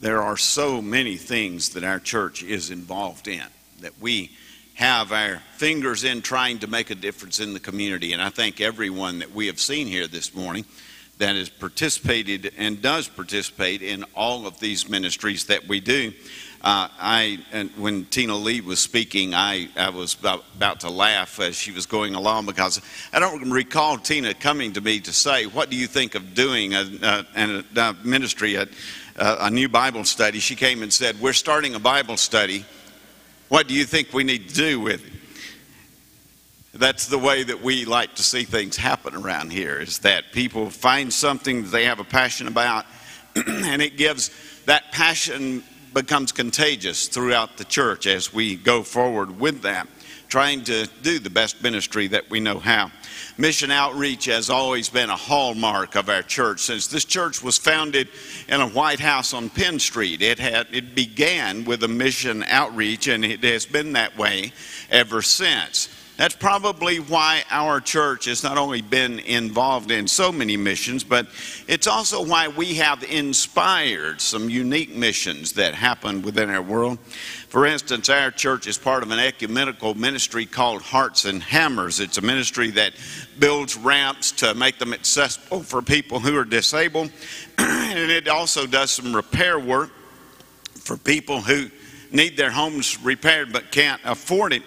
there are so many things that our church is involved in that we have our fingers in trying to make a difference in the community. And I thank everyone that we have seen here this morning that has participated and does participate in all of these ministries that we do. Uh, I and when Tina Lee was speaking, I, I was about, about, to laugh as she was going along because I don't recall Tina coming to me to say, "What do you think of doing a, a, a ministry, a, a new Bible study?" She came and said, "We're starting a Bible study. What do you think we need to do with it?" That's the way that we like to see things happen around here. Is that people find something that they have a passion about, and it gives that passion becomes contagious throughout the church as we go forward with that, trying to do the best ministry that we know how. Mission outreach has always been a hallmark of our church since this church was founded in a White House on Penn Street. It had it began with a mission outreach and it has been that way ever since. That's probably why our church has not only been involved in so many missions, but it's also why we have inspired some unique missions that happen within our world. For instance, our church is part of an ecumenical ministry called Hearts and Hammers. It's a ministry that builds ramps to make them accessible for people who are disabled, and it also does some repair work for people who need their homes repaired but can't afford it.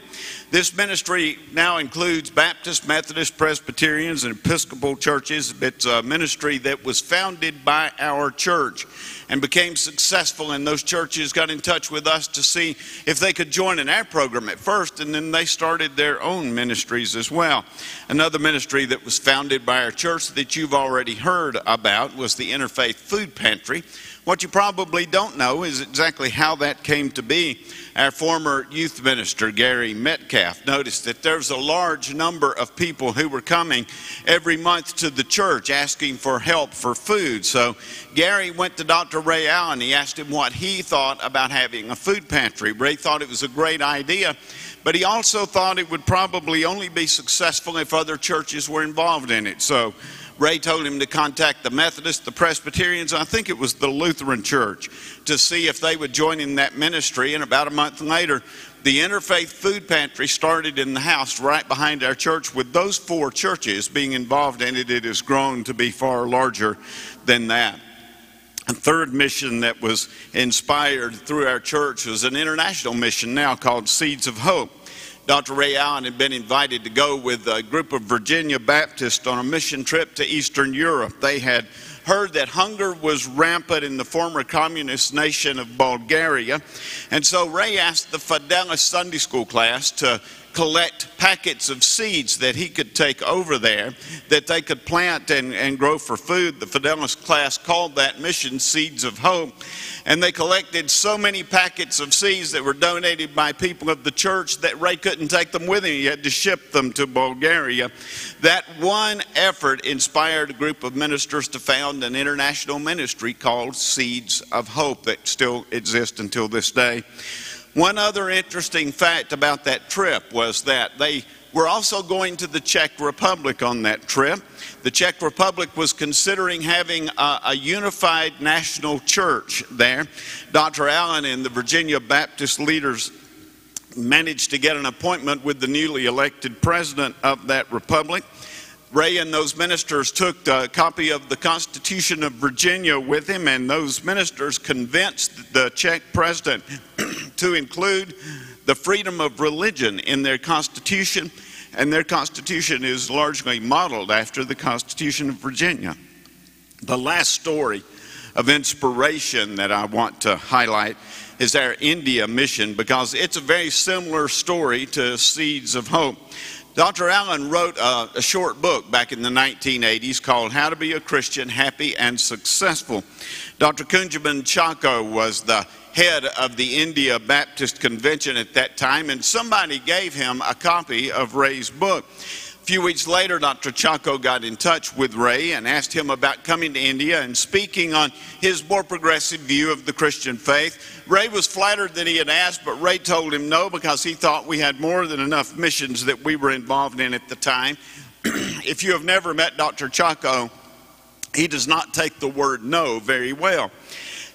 This ministry now includes Baptist, Methodist, Presbyterians, and Episcopal churches. It's a ministry that was founded by our church and became successful, and those churches got in touch with us to see if they could join in our program at first, and then they started their own ministries as well. Another ministry that was founded by our church that you've already heard about was the Interfaith Food Pantry. What you probably don't know is exactly how that came to be. Our former youth minister, Gary Metcalf, noticed that there's a large number of people who were coming every month to the church asking for help for food. So Gary went to Dr. Ray Allen. He asked him what he thought about having a food pantry. Ray thought it was a great idea, but he also thought it would probably only be successful if other churches were involved in it. So Ray told him to contact the Methodists, the Presbyterians, I think it was the Lutheran Church, to see if they would join in that ministry. And about a month later, the Interfaith Food Pantry started in the house right behind our church with those four churches being involved in it. It has grown to be far larger than that. A third mission that was inspired through our church was an international mission now called Seeds of Hope. Dr. Ray Allen had been invited to go with a group of Virginia Baptists on a mission trip to Eastern Europe. They had heard that hunger was rampant in the former communist nation of Bulgaria. And so Ray asked the Fidelis Sunday School class to collect packets of seeds that he could take over there that they could plant and, and grow for food. The Fidelis class called that mission Seeds of Hope. And they collected so many packets of seeds that were donated by people of the church that Ray couldn't take them with him. He had to ship them to Bulgaria. That one effort inspired a group of ministers to found an international ministry called Seeds of Hope that still exists until this day. One other interesting fact about that trip was that they were also going to the Czech Republic on that trip. The Czech Republic was considering having a, a, unified national church there. Dr. Allen and the Virginia Baptist leaders managed to get an appointment with the newly elected president of that republic. Ray and those ministers took a copy of the Constitution of Virginia with him, and those ministers convinced the Czech president to include the freedom of religion in their Constitution, and their Constitution is largely modeled after the Constitution of Virginia. The last story of inspiration that I want to highlight is our India mission because it's a very similar story to Seeds of Hope. Dr. Allen wrote a, a, short book back in the 1980s called How to Be a Christian Happy and Successful. Dr. Kunjaban Chacko was the head of the India Baptist Convention at that time, and somebody gave him a copy of Ray's book. A few weeks later, Dr. Chacko got in touch with Ray and asked him about coming to India and speaking on his more progressive view of the Christian faith. Ray was flattered that he had asked, but Ray told him no because he thought we had more than enough missions that we were involved in at the time. if you have never met Dr. Chacko, he does not take the word no very well.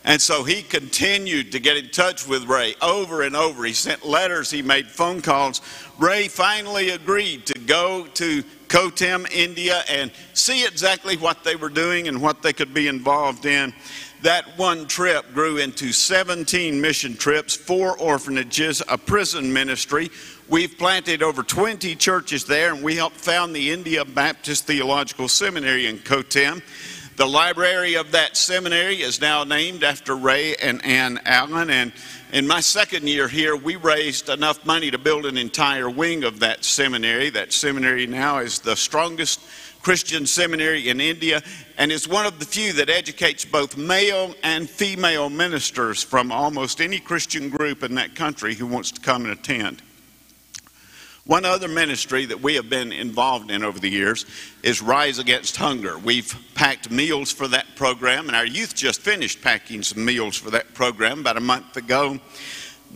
And so he continued to get in touch with Ray over and over. He sent letters, he made phone calls. Ray finally agreed to go to Kottayam, India, and see exactly what they were doing and what they could be involved in. That one trip grew into 17 mission trips, four orphanages, a prison ministry. We've planted over 20 churches there, and we helped found the India Baptist Theological Seminary in Kottayam. The library of that seminary is now named after Ray and Ann Allen. And in my second year here, we raised enough money to build an entire wing of that seminary. That seminary now is the strongest Christian seminary in India and is one of the few that educates both male and female ministers from almost any Christian group in that country who wants to come and attend. One other ministry that we have been involved in over the years is Rise Against Hunger. We've packed meals for that program, and our youth just finished packing some meals for that program about a month ago.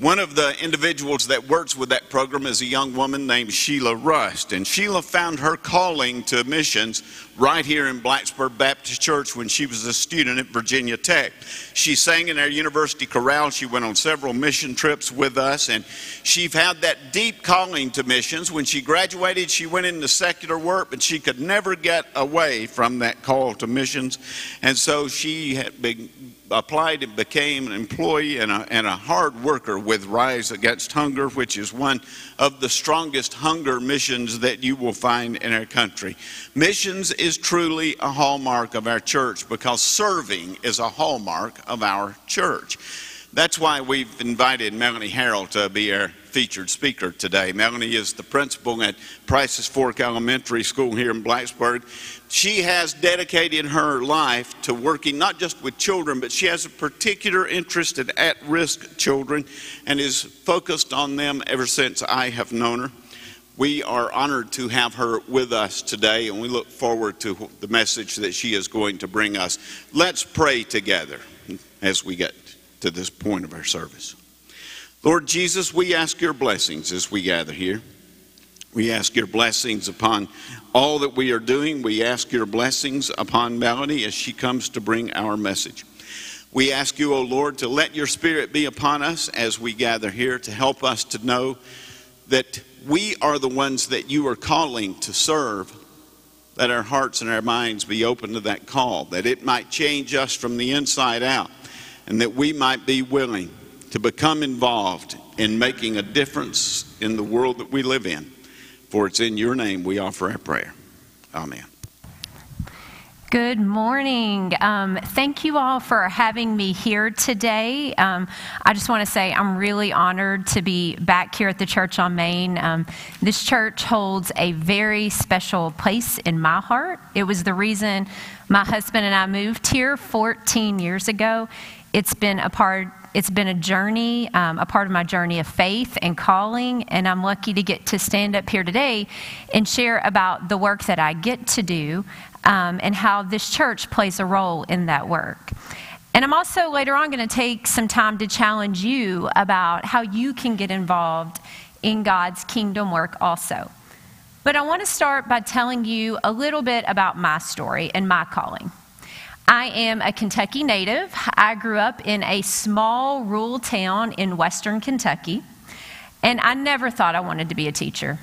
One of the individuals that works with that program is a young woman named Sheila Rust. And Sheila found her calling to missions right here in Blacksburg Baptist Church when she was a student at Virginia Tech. She sang in our university chorale. She went on several mission trips with us. And she had that deep calling to missions. When she graduated, she went into secular work, but she could never get away from that call to missions. And so she had been applied and became an employee and a, and a hard worker with Rise Against Hunger, which is one of the strongest hunger missions that you will find in our country. Missions is truly a hallmark of our church because serving is a hallmark of our church. That's why we've invited Melanie Harrell to be our featured speaker today. Melanie is the principal at Price's Fork Elementary School here in Blacksburg. She has dedicated her life to working not just with children, but she has a particular interest in at risk children and is focused on them ever since I have known her. We are honored to have her with us today, and we look forward to the message that she is going to bring us. Let's pray together as we get to this point of our service. Lord Jesus, we ask your blessings as we gather here. We ask your blessings upon all that we are doing. We ask your blessings upon Melanie as she comes to bring our message. We ask you, O oh Lord, to let your spirit be upon us as we gather here to help us to know that we are the ones that you are calling to serve. Let our hearts and our minds be open to that call, that it might change us from the inside out, and that we might be willing to become involved in making a difference in the world that we live in. For it's in your name we offer our prayer. Amen. Good morning. Um, thank you all for having me here today. Um, I just want to say I'm really honored to be back here at the church on Main. Um, this church holds a very special place in my heart. It was the reason my husband and I moved here 14 years ago. It's been a part it's been a journey, um, a part of my journey of faith and calling, and I'm lucky to get to stand up here today and share about the work that I get to do um, and how this church plays a role in that work. And I'm also later on going to take some time to challenge you about how you can get involved in God's kingdom work also. But I want to start by telling you a little bit about my story and my calling. I am a Kentucky native. I grew up in a small rural town in western Kentucky, and I never thought I wanted to be a teacher.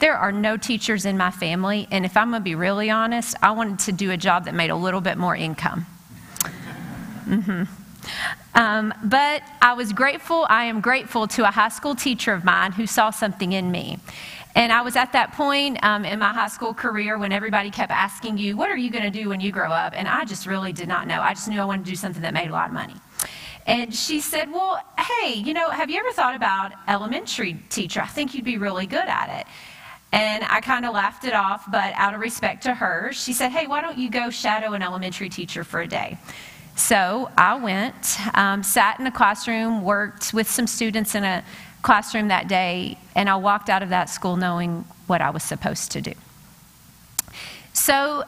There are no teachers in my family, and if I'm going to be really honest, I wanted to do a job that made a little bit more income. Mm-hmm. Um, but I was grateful, I am grateful to a high school teacher of mine who saw something in me. And I was at that point um, in my high school career when everybody kept asking you, What are you going to do when you grow up? And I just really did not know. I just knew I wanted to do something that made a lot of money. And she said, Well, hey, you know, have you ever thought about elementary teacher? I think you'd be really good at it. And I kind of laughed it off, but out of respect to her, she said, Hey, why don't you go shadow an elementary teacher for a day? So I went, um, sat in a classroom, worked with some students in a classroom that day, and I walked out of that school knowing what I was supposed to do. So,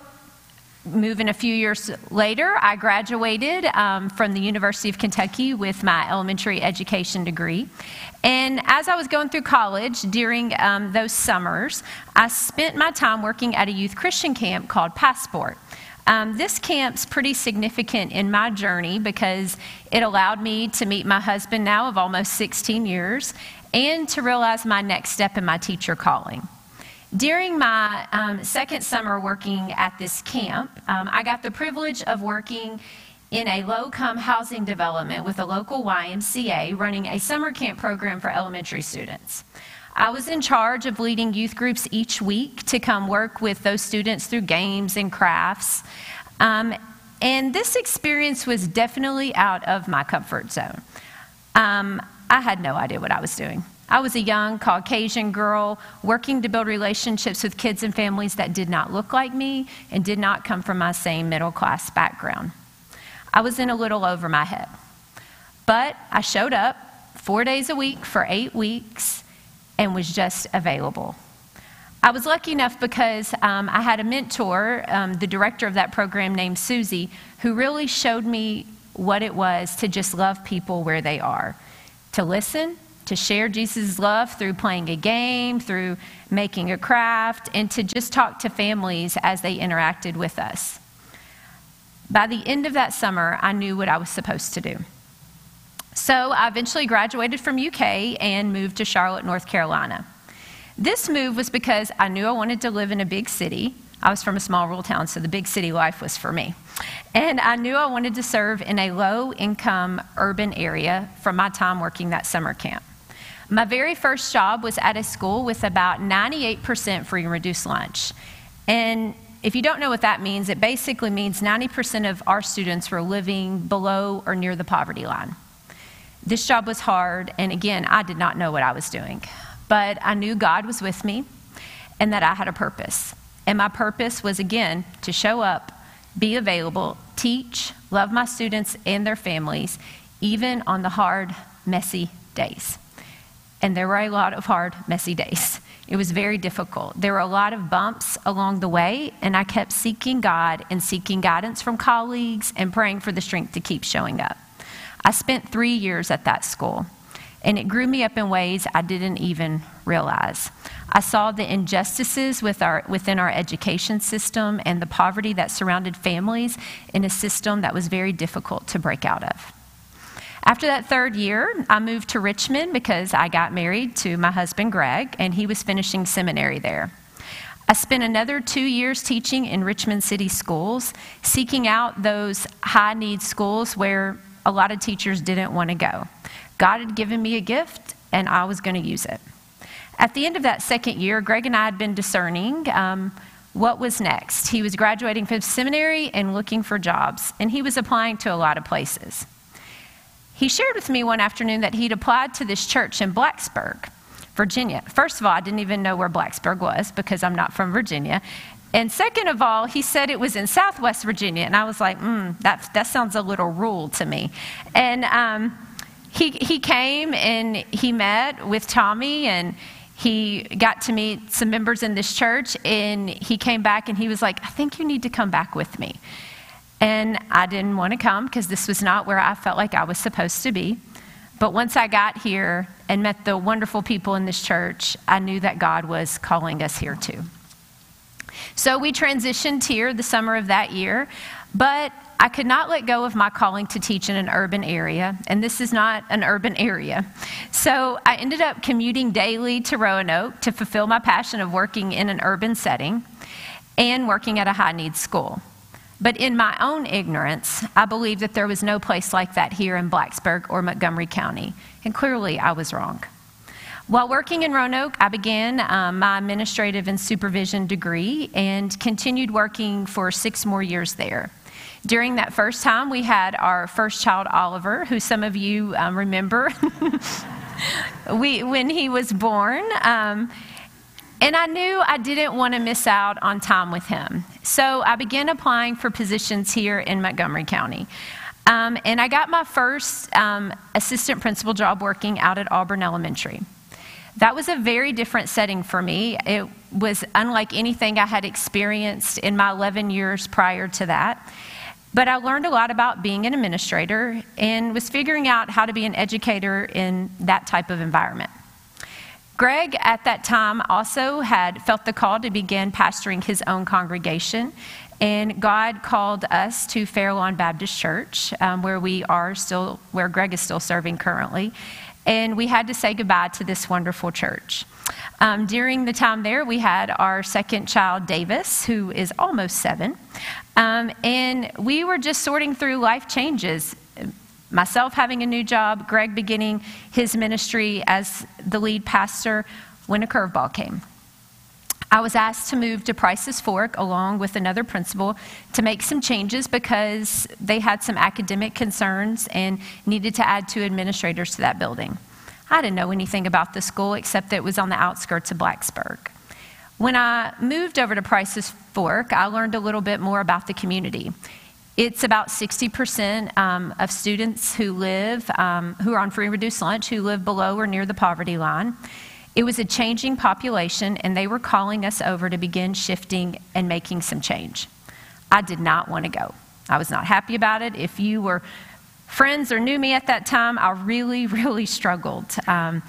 moving a few years later, I graduated um, from the University of Kentucky with my elementary education degree. And as I was going through college during um, those summers, I spent my time working at a youth Christian camp called Passport. Um, this camp's pretty significant in my journey because it allowed me to meet my husband now of almost 16 years and to realize my next step in my teacher calling. During my um, second summer working at this camp, um, I got the privilege of working in a low income housing development with a local YMCA running a summer camp program for elementary students. I was in charge of leading youth groups each week to come work with those students through games and crafts. Um, and this experience was definitely out of my comfort zone. Um, I had no idea what I was doing. I was a young Caucasian girl working to build relationships with kids and families that did not look like me and did not come from my same middle class background. I was in a little over my head. But I showed up four days a week for eight weeks and was just available. I was lucky enough because um, I had a mentor, um, the director of that program named Susie, who really showed me what it was to just love people where they are, to listen, to share Jesus' love through playing a game, through making a craft, and to just talk to families as they interacted with us. By the end of that summer, I knew what I was supposed to do. So I eventually graduated from UK and moved to Charlotte, North Carolina. This move was because I knew I wanted to live in a big city. I was from a small rural town, so the big city life was for me. And I knew I wanted to serve in a low income urban area from my time working that summer camp. My very first job was at a school with about 98% free and reduced lunch. And if you don't know what that means, it basically means 90% of our students were living below or near the poverty line. This job was hard, and again, I did not know what I was doing. But I knew God was with me and that I had a purpose. And my purpose was, again, to show up, be available, teach, love my students and their families, even on the hard, messy days. And there were a lot of hard, messy days. It was very difficult. There were a lot of bumps along the way, and I kept seeking God and seeking guidance from colleagues and praying for the strength to keep showing up. I spent three years at that school, and it grew me up in ways I didn't even realize. I saw the injustices with our, within our education system and the poverty that surrounded families in a system that was very difficult to break out of. After that third year, I moved to Richmond because I got married to my husband, Greg, and he was finishing seminary there. I spent another two years teaching in Richmond City schools, seeking out those high need schools where a lot of teachers didn't want to go. God had given me a gift, and I was going to use it. At the end of that second year, Greg and I had been discerning um, what was next. He was graduating from seminary and looking for jobs, and he was applying to a lot of places. He shared with me one afternoon that he'd applied to this church in Blacksburg, Virginia. First of all, I didn't even know where Blacksburg was because I'm not from Virginia. And second of all, he said it was in Southwest Virginia. And I was like, hmm, that, that sounds a little rural to me. And um, he, he came and he met with Tommy and he got to meet some members in this church. And he came back and he was like, I think you need to come back with me. And I didn't want to come because this was not where I felt like I was supposed to be. But once I got here and met the wonderful people in this church, I knew that God was calling us here too. So we transitioned here the summer of that year, but I could not let go of my calling to teach in an urban area, and this is not an urban area. So I ended up commuting daily to Roanoke to fulfill my passion of working in an urban setting and working at a high needs school. But in my own ignorance, I believed that there was no place like that here in Blacksburg or Montgomery County. And clearly, I was wrong. While working in Roanoke, I began um, my administrative and supervision degree and continued working for six more years there. During that first time, we had our first child, Oliver, who some of you um, remember we, when he was born. Um, and I knew I didn't want to miss out on time with him. So I began applying for positions here in Montgomery County. Um, and I got my first um, assistant principal job working out at Auburn Elementary. That was a very different setting for me. It was unlike anything I had experienced in my 11 years prior to that. But I learned a lot about being an administrator and was figuring out how to be an educator in that type of environment. Greg, at that time, also had felt the call to begin pastoring his own congregation. And God called us to Fairlawn Baptist Church, um, where we are still, where Greg is still serving currently. And we had to say goodbye to this wonderful church. Um, during the time there, we had our second child, Davis, who is almost seven. Um, and we were just sorting through life changes. Myself having a new job, Greg beginning his ministry as the lead pastor when a curveball came. I was asked to move to Price's Fork along with another principal to make some changes because they had some academic concerns and needed to add two administrators to that building. I didn't know anything about the school except that it was on the outskirts of Blacksburg. When I moved over to Price's Fork, I learned a little bit more about the community. It's about 60% um, of students who live, um, who are on free and reduced lunch, who live below or near the poverty line. It was a changing population, and they were calling us over to begin shifting and making some change. I did not want to go. I was not happy about it. If you were friends or knew me at that time, I really, really struggled. Um,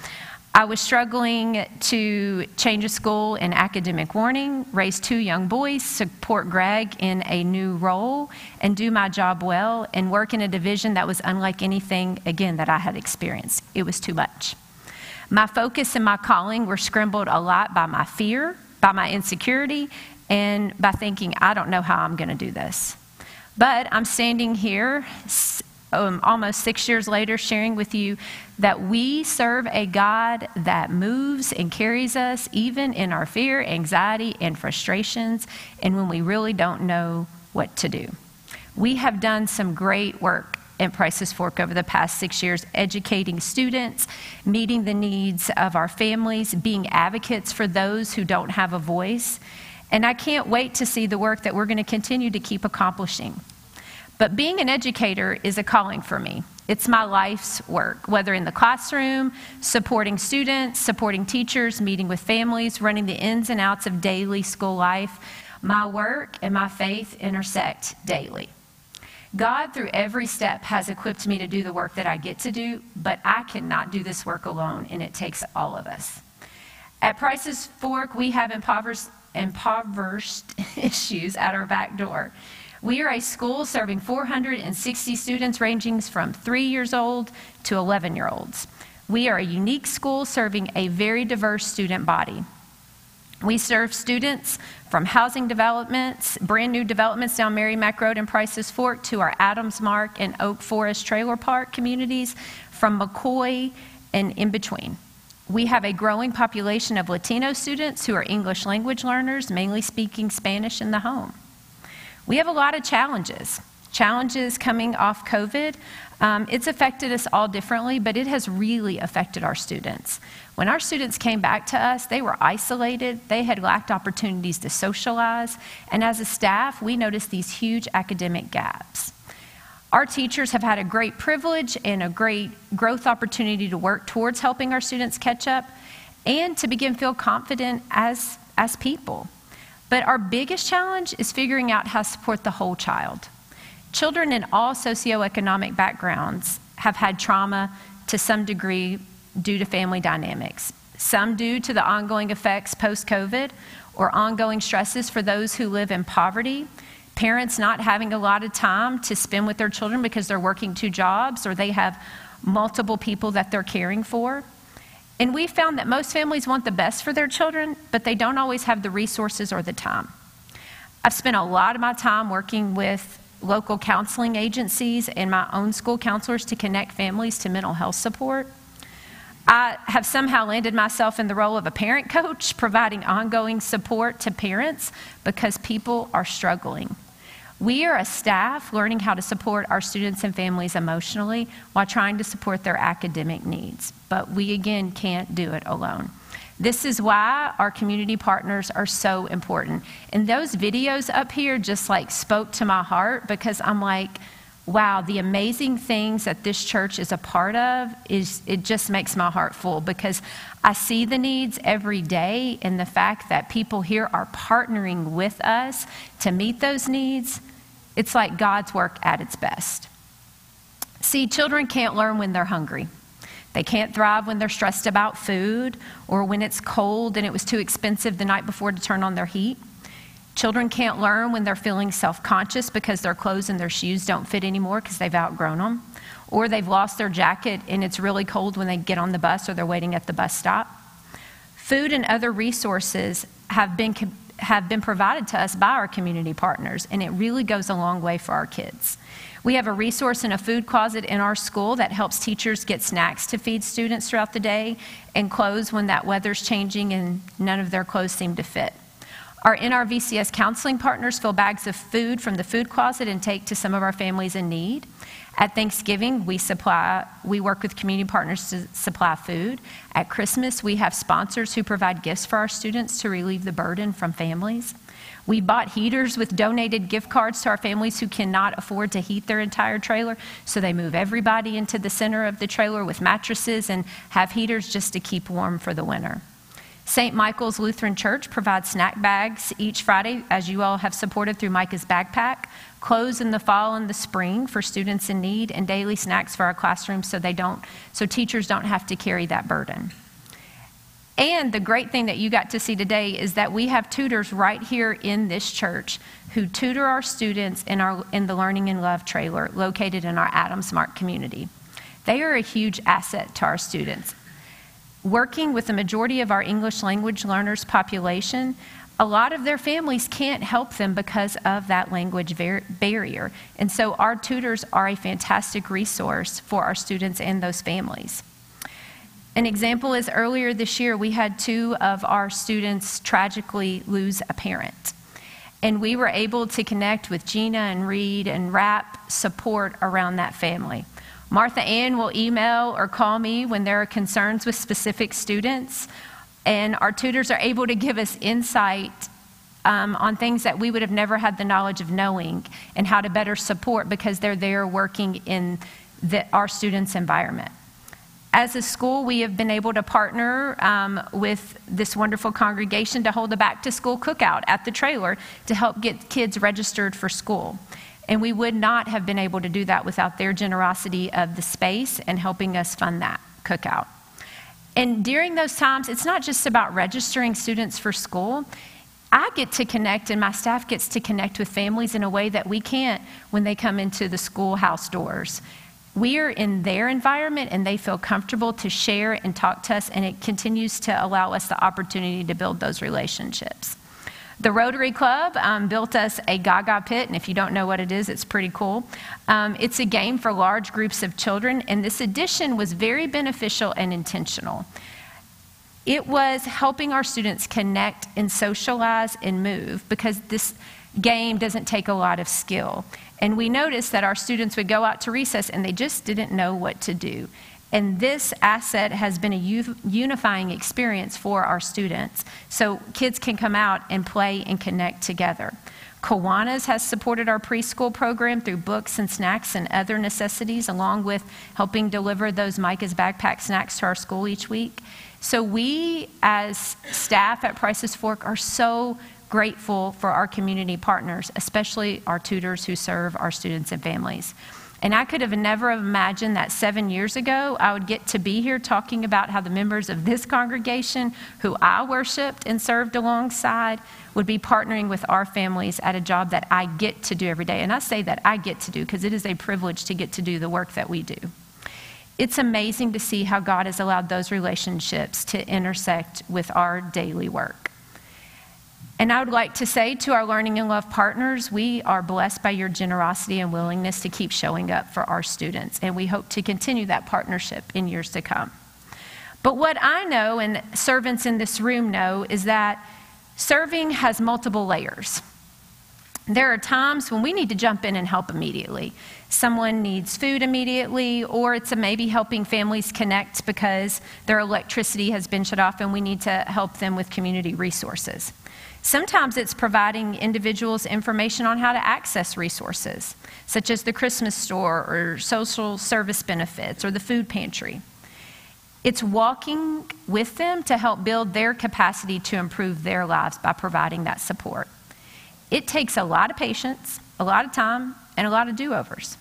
I was struggling to change a school in academic warning, raise two young boys, support Greg in a new role, and do my job well, and work in a division that was unlike anything, again, that I had experienced. It was too much. My focus and my calling were scrambled a lot by my fear, by my insecurity, and by thinking, I don't know how I'm going to do this. But I'm standing here um, almost six years later, sharing with you that we serve a God that moves and carries us even in our fear, anxiety, and frustrations, and when we really don't know what to do. We have done some great work in Price's Fork over the past six years, educating students, meeting the needs of our families, being advocates for those who don't have a voice. And I can't wait to see the work that we're going to continue to keep accomplishing. But being an educator is a calling for me. It's my life's work, whether in the classroom, supporting students, supporting teachers, meeting with families, running the ins and outs of daily school life. My work and my faith intersect daily. God, through every step, has equipped me to do the work that I get to do, but I cannot do this work alone, and it takes all of us. At Price's Fork, we have impoverished, impoverished issues at our back door. We are a school serving 460 students ranging from three years old to 11 year olds. We are a unique school serving a very diverse student body. We serve students from housing developments, brand new developments down Merrimac Road and Price's Fork, to our Adams Mark and Oak Forest Trailer Park communities, from McCoy and in between. We have a growing population of Latino students who are English language learners, mainly speaking Spanish in the home. We have a lot of challenges. Challenges coming off COVID. Um, it's affected us all differently, but it has really affected our students. When our students came back to us, they were isolated, they had lacked opportunities to socialize, and as a staff, we noticed these huge academic gaps. Our teachers have had a great privilege and a great growth opportunity to work towards helping our students catch up and to begin feel confident as, as people. But our biggest challenge is figuring out how to support the whole child. Children in all socioeconomic backgrounds have had trauma to some degree due to family dynamics, some due to the ongoing effects post COVID or ongoing stresses for those who live in poverty, parents not having a lot of time to spend with their children because they're working two jobs or they have multiple people that they're caring for. And we found that most families want the best for their children, but they don't always have the resources or the time. I've spent a lot of my time working with local counseling agencies and my own school counselors to connect families to mental health support. I have somehow landed myself in the role of a parent coach, providing ongoing support to parents because people are struggling. We are a staff learning how to support our students and families emotionally while trying to support their academic needs. But we, again, can't do it alone. This is why our community partners are so important. And those videos up here just like spoke to my heart because I'm like, wow, the amazing things that this church is a part of is it just makes my heart full because I see the needs every day and the fact that people here are partnering with us to meet those needs. It's like God's work at its best. See, children can't learn when they're hungry. They can't thrive when they're stressed about food or when it's cold and it was too expensive the night before to turn on their heat. Children can't learn when they're feeling self conscious because their clothes and their shoes don't fit anymore because they've outgrown them, or they've lost their jacket and it's really cold when they get on the bus or they're waiting at the bus stop. Food and other resources have been, have been provided to us by our community partners, and it really goes a long way for our kids. We have a resource in a food closet in our school that helps teachers get snacks to feed students throughout the day and clothes when that weather's changing and none of their clothes seem to fit. Our NRVCS counseling partners fill bags of food from the food closet and take to some of our families in need. At Thanksgiving, we supply we work with community partners to supply food. At Christmas, we have sponsors who provide gifts for our students to relieve the burden from families. We bought heaters with donated gift cards to our families who cannot afford to heat their entire trailer, so they move everybody into the center of the trailer with mattresses and have heaters just to keep warm for the winter. St. Michael's Lutheran Church provides snack bags each Friday, as you all have supported through Micah's Backpack, clothes in the fall and the spring for students in need, and daily snacks for our classrooms so they don't, so teachers don't have to carry that burden. And the great thing that you got to see today is that we have tutors right here in this church who tutor our students in, our, in the Learning and Love trailer located in our Adams Mark community. They are a huge asset to our students working with the majority of our English language learners population, a lot of their families can't help them because of that language bar- barrier. And so our tutors are a fantastic resource for our students and those families. An example is earlier this year, we had two of our students tragically lose a parent. And we were able to connect with Gina and Reed and wrap support around that family. Martha Ann will email or call me when there are concerns with specific students, and our tutors are able to give us insight um, on things that we would have never had the knowledge of knowing and how to better support because they're there working in the, our students' environment. As a school, we have been able to partner um, with this wonderful congregation to hold a back to school cookout at the trailer to help get kids registered for school. And we would not have been able to do that without their generosity of the space and helping us fund that cookout. And during those times, it's not just about registering students for school. I get to connect, and my staff gets to connect with families in a way that we can't when they come into the schoolhouse doors. We are in their environment, and they feel comfortable to share and talk to us, and it continues to allow us the opportunity to build those relationships. The Rotary Club um, built us a Gaga pit, and if you don't know what it is, it's pretty cool. Um, it's a game for large groups of children, and this addition was very beneficial and intentional. It was helping our students connect and socialize and move because this game doesn't take a lot of skill. And we noticed that our students would go out to recess and they just didn't know what to do. And this asset has been a unifying experience for our students. So kids can come out and play and connect together. Kiwanis has supported our preschool program through books and snacks and other necessities, along with helping deliver those Micah's backpack snacks to our school each week. So, we as staff at Price's Fork are so grateful for our community partners, especially our tutors who serve our students and families. And I could have never imagined that seven years ago I would get to be here talking about how the members of this congregation, who I worshiped and served alongside, would be partnering with our families at a job that I get to do every day. And I say that I get to do because it is a privilege to get to do the work that we do. It's amazing to see how God has allowed those relationships to intersect with our daily work. And I would like to say to our Learning and Love partners, we are blessed by your generosity and willingness to keep showing up for our students, and we hope to continue that partnership in years to come. But what I know, and servants in this room know, is that serving has multiple layers. There are times when we need to jump in and help immediately. Someone needs food immediately, or it's maybe helping families connect because their electricity has been shut off and we need to help them with community resources. Sometimes it's providing individuals information on how to access resources, such as the Christmas store or social service benefits or the food pantry. It's walking with them to help build their capacity to improve their lives by providing that support. It takes a lot of patience, a lot of time, and a lot of do overs.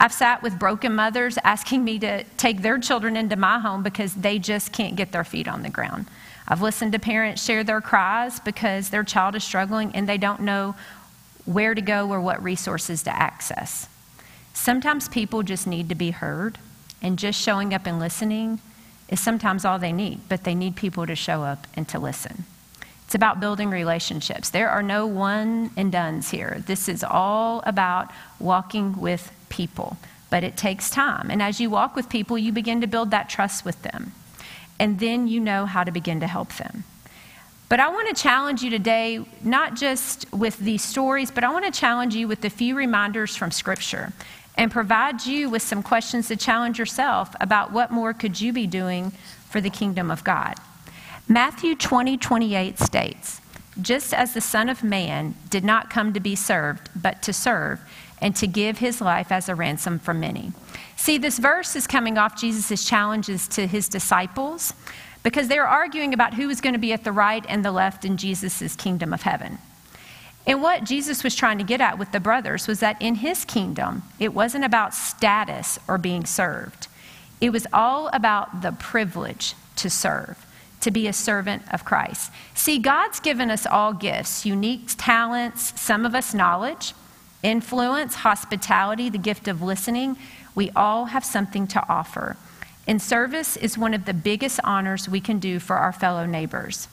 I've sat with broken mothers asking me to take their children into my home because they just can't get their feet on the ground. I've listened to parents share their cries because their child is struggling and they don't know where to go or what resources to access. Sometimes people just need to be heard, and just showing up and listening is sometimes all they need, but they need people to show up and to listen. It's about building relationships. There are no one and dones here. This is all about walking with people, but it takes time. And as you walk with people, you begin to build that trust with them. And then you know how to begin to help them. But I want to challenge you today, not just with these stories, but I want to challenge you with a few reminders from Scripture and provide you with some questions to challenge yourself about what more could you be doing for the kingdom of God. Matthew 20, 28 states, Just as the Son of Man did not come to be served, but to serve, and to give his life as a ransom for many. See, this verse is coming off Jesus' challenges to his disciples because they're arguing about who was going to be at the right and the left in Jesus' kingdom of heaven. And what Jesus was trying to get at with the brothers was that in his kingdom, it wasn't about status or being served. It was all about the privilege to serve, to be a servant of Christ. See, God's given us all gifts, unique talents, some of us knowledge, influence, hospitality, the gift of listening. We all have something to offer. And service is one of the biggest honors we can do for our fellow neighbors.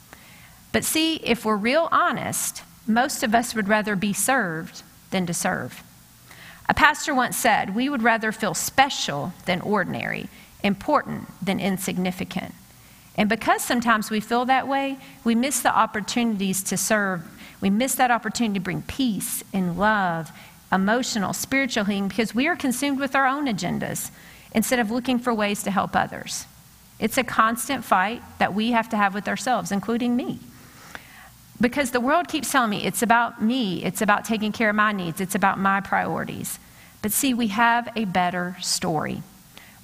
But see, if we're real honest, most of us would rather be served than to serve. A pastor once said, We would rather feel special than ordinary, important than insignificant. And because sometimes we feel that way, we miss the opportunities to serve. We miss that opportunity to bring peace and love, emotional, spiritual healing, because we are consumed with our own agendas instead of looking for ways to help others. It's a constant fight that we have to have with ourselves, including me. Because the world keeps telling me it's about me, it's about taking care of my needs, it's about my priorities. But see, we have a better story.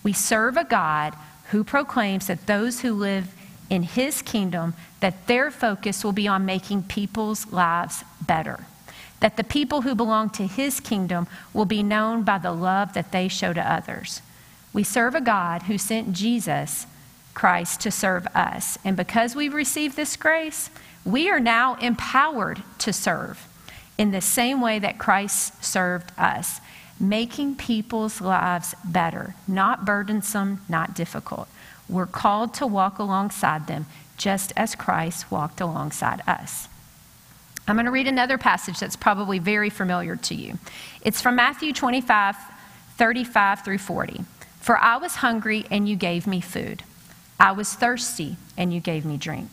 We serve a God who proclaims that those who live in his kingdom that their focus will be on making people's lives better. That the people who belong to his kingdom will be known by the love that they show to others. We serve a God who sent Jesus Christ to serve us. And because we've received this grace, we are now empowered to serve in the same way that Christ served us, making people's lives better, not burdensome, not difficult. We're called to walk alongside them just as Christ walked alongside us. I'm going to read another passage that's probably very familiar to you. It's from Matthew 25, 35 through 40. For I was hungry, and you gave me food. I was thirsty, and you gave me drink.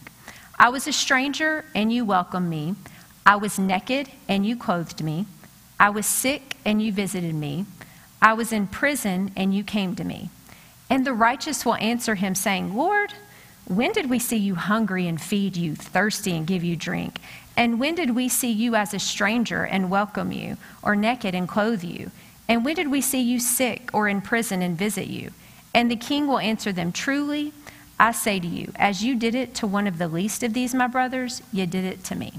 I was a stranger, and you welcomed me. I was naked, and you clothed me. I was sick, and you visited me. I was in prison, and you came to me. And the righteous will answer him, saying, Lord, when did we see you hungry and feed you, thirsty and give you drink? And when did we see you as a stranger and welcome you, or naked and clothe you? And when did we see you sick or in prison and visit you? And the king will answer them, Truly, I say to you, as you did it to one of the least of these, my brothers, you did it to me.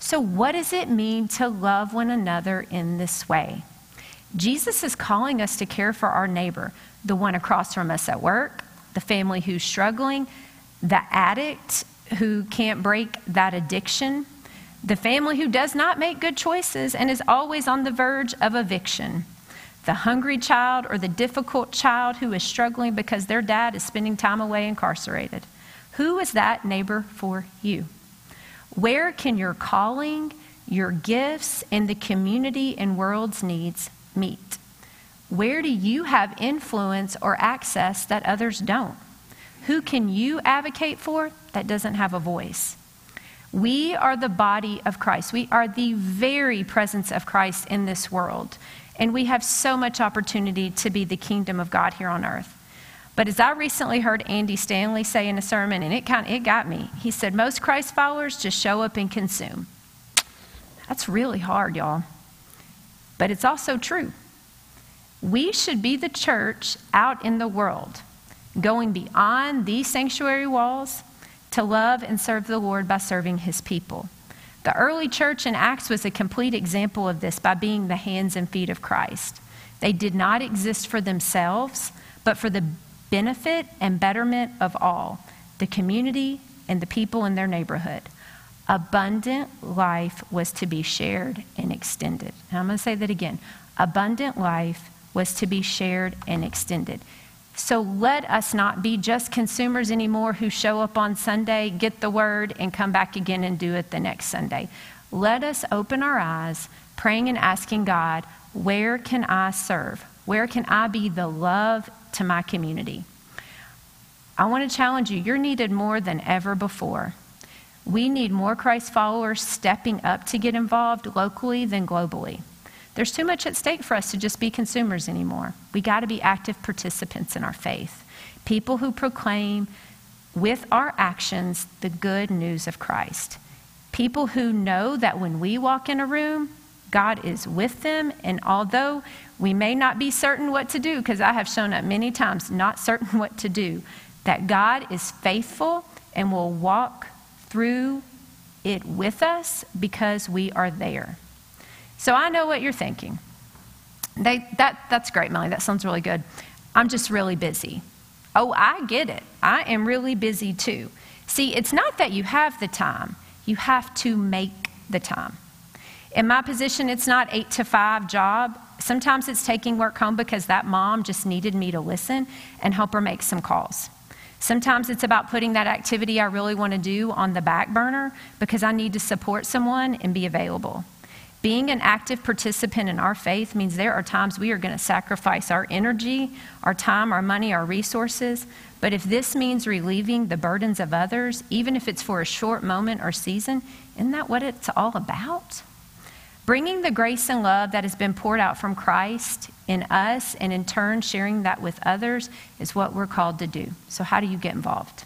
So, what does it mean to love one another in this way? Jesus is calling us to care for our neighbor, the one across from us at work, the family who's struggling, the addict who can't break that addiction, the family who does not make good choices and is always on the verge of eviction. The hungry child or the difficult child who is struggling because their dad is spending time away incarcerated. Who is that neighbor for you? Where can your calling, your gifts, and the community and world's needs meet? Where do you have influence or access that others don't? Who can you advocate for that doesn't have a voice? We are the body of Christ. We are the very presence of Christ in this world. And we have so much opportunity to be the kingdom of God here on earth. But as I recently heard Andy Stanley say in a sermon, and it kind of, it got me. He said, Most Christ followers just show up and consume. That's really hard, y'all. But it's also true. We should be the church out in the world, going beyond these sanctuary walls to love and serve the Lord by serving his people. The early church in Acts was a complete example of this by being the hands and feet of Christ. They did not exist for themselves, but for the benefit and betterment of all the community and the people in their neighborhood. Abundant life was to be shared and extended. And I'm going to say that again. Abundant life was to be shared and extended. So let us not be just consumers anymore who show up on Sunday, get the word, and come back again and do it the next Sunday. Let us open our eyes, praying and asking God, where can I serve? Where can I be the love to my community? I want to challenge you. You're needed more than ever before. We need more Christ followers stepping up to get involved locally than globally. There's too much at stake for us to just be consumers anymore. We got to be active participants in our faith, people who proclaim with our actions the good news of Christ. People who know that when we walk in a room, God is with them, and although we may not be certain what to do, because I have shown up many times not certain what to do, that God is faithful and will walk through it with us because we are there. So I know what you're thinking. They, that, that's great, Melanie. That sounds really good. I'm just really busy. Oh, I get it. I am really busy too. See, it's not that you have the time, you have to make the time. In my position, it's not eight to five job. Sometimes it's taking work home because that mom just needed me to listen and help her make some calls. Sometimes it's about putting that activity I really want to do on the back burner because I need to support someone and be available. Being an active participant in our faith means there are times we are going to sacrifice our energy, our time, our money, our resources. But if this means relieving the burdens of others, even if it's for a short moment or season, isn't that what it's all about? Bringing the grace and love that has been poured out from Christ in us and in turn sharing that with others is what we're called to do. So, how do you get involved?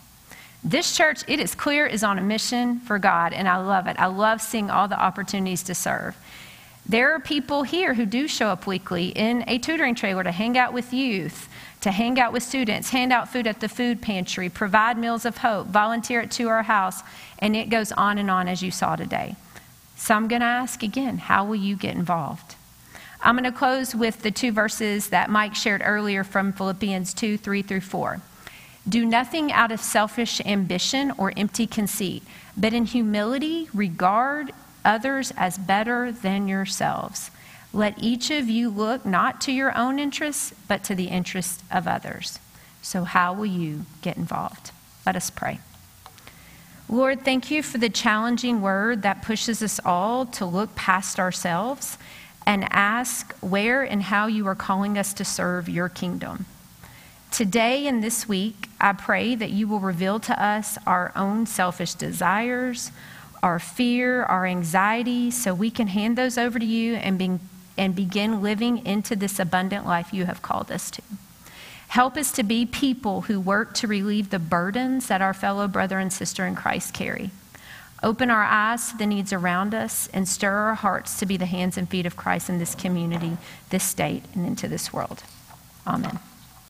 This church, it is clear, is on a mission for God, and I love it. I love seeing all the opportunities to serve. There are people here who do show up weekly in a tutoring trailer to hang out with youth, to hang out with students, hand out food at the food pantry, provide meals of hope, volunteer at To Our House, and it goes on and on as you saw today. So I'm going to ask again how will you get involved? I'm going to close with the two verses that Mike shared earlier from Philippians 2 3 through 4. Do nothing out of selfish ambition or empty conceit, but in humility regard others as better than yourselves. Let each of you look not to your own interests, but to the interests of others. So, how will you get involved? Let us pray. Lord, thank you for the challenging word that pushes us all to look past ourselves and ask where and how you are calling us to serve your kingdom. Today and this week, I pray that you will reveal to us our own selfish desires, our fear, our anxiety, so we can hand those over to you and, be, and begin living into this abundant life you have called us to. Help us to be people who work to relieve the burdens that our fellow brother and sister in Christ carry. Open our eyes to the needs around us and stir our hearts to be the hands and feet of Christ in this community, this state, and into this world. Amen.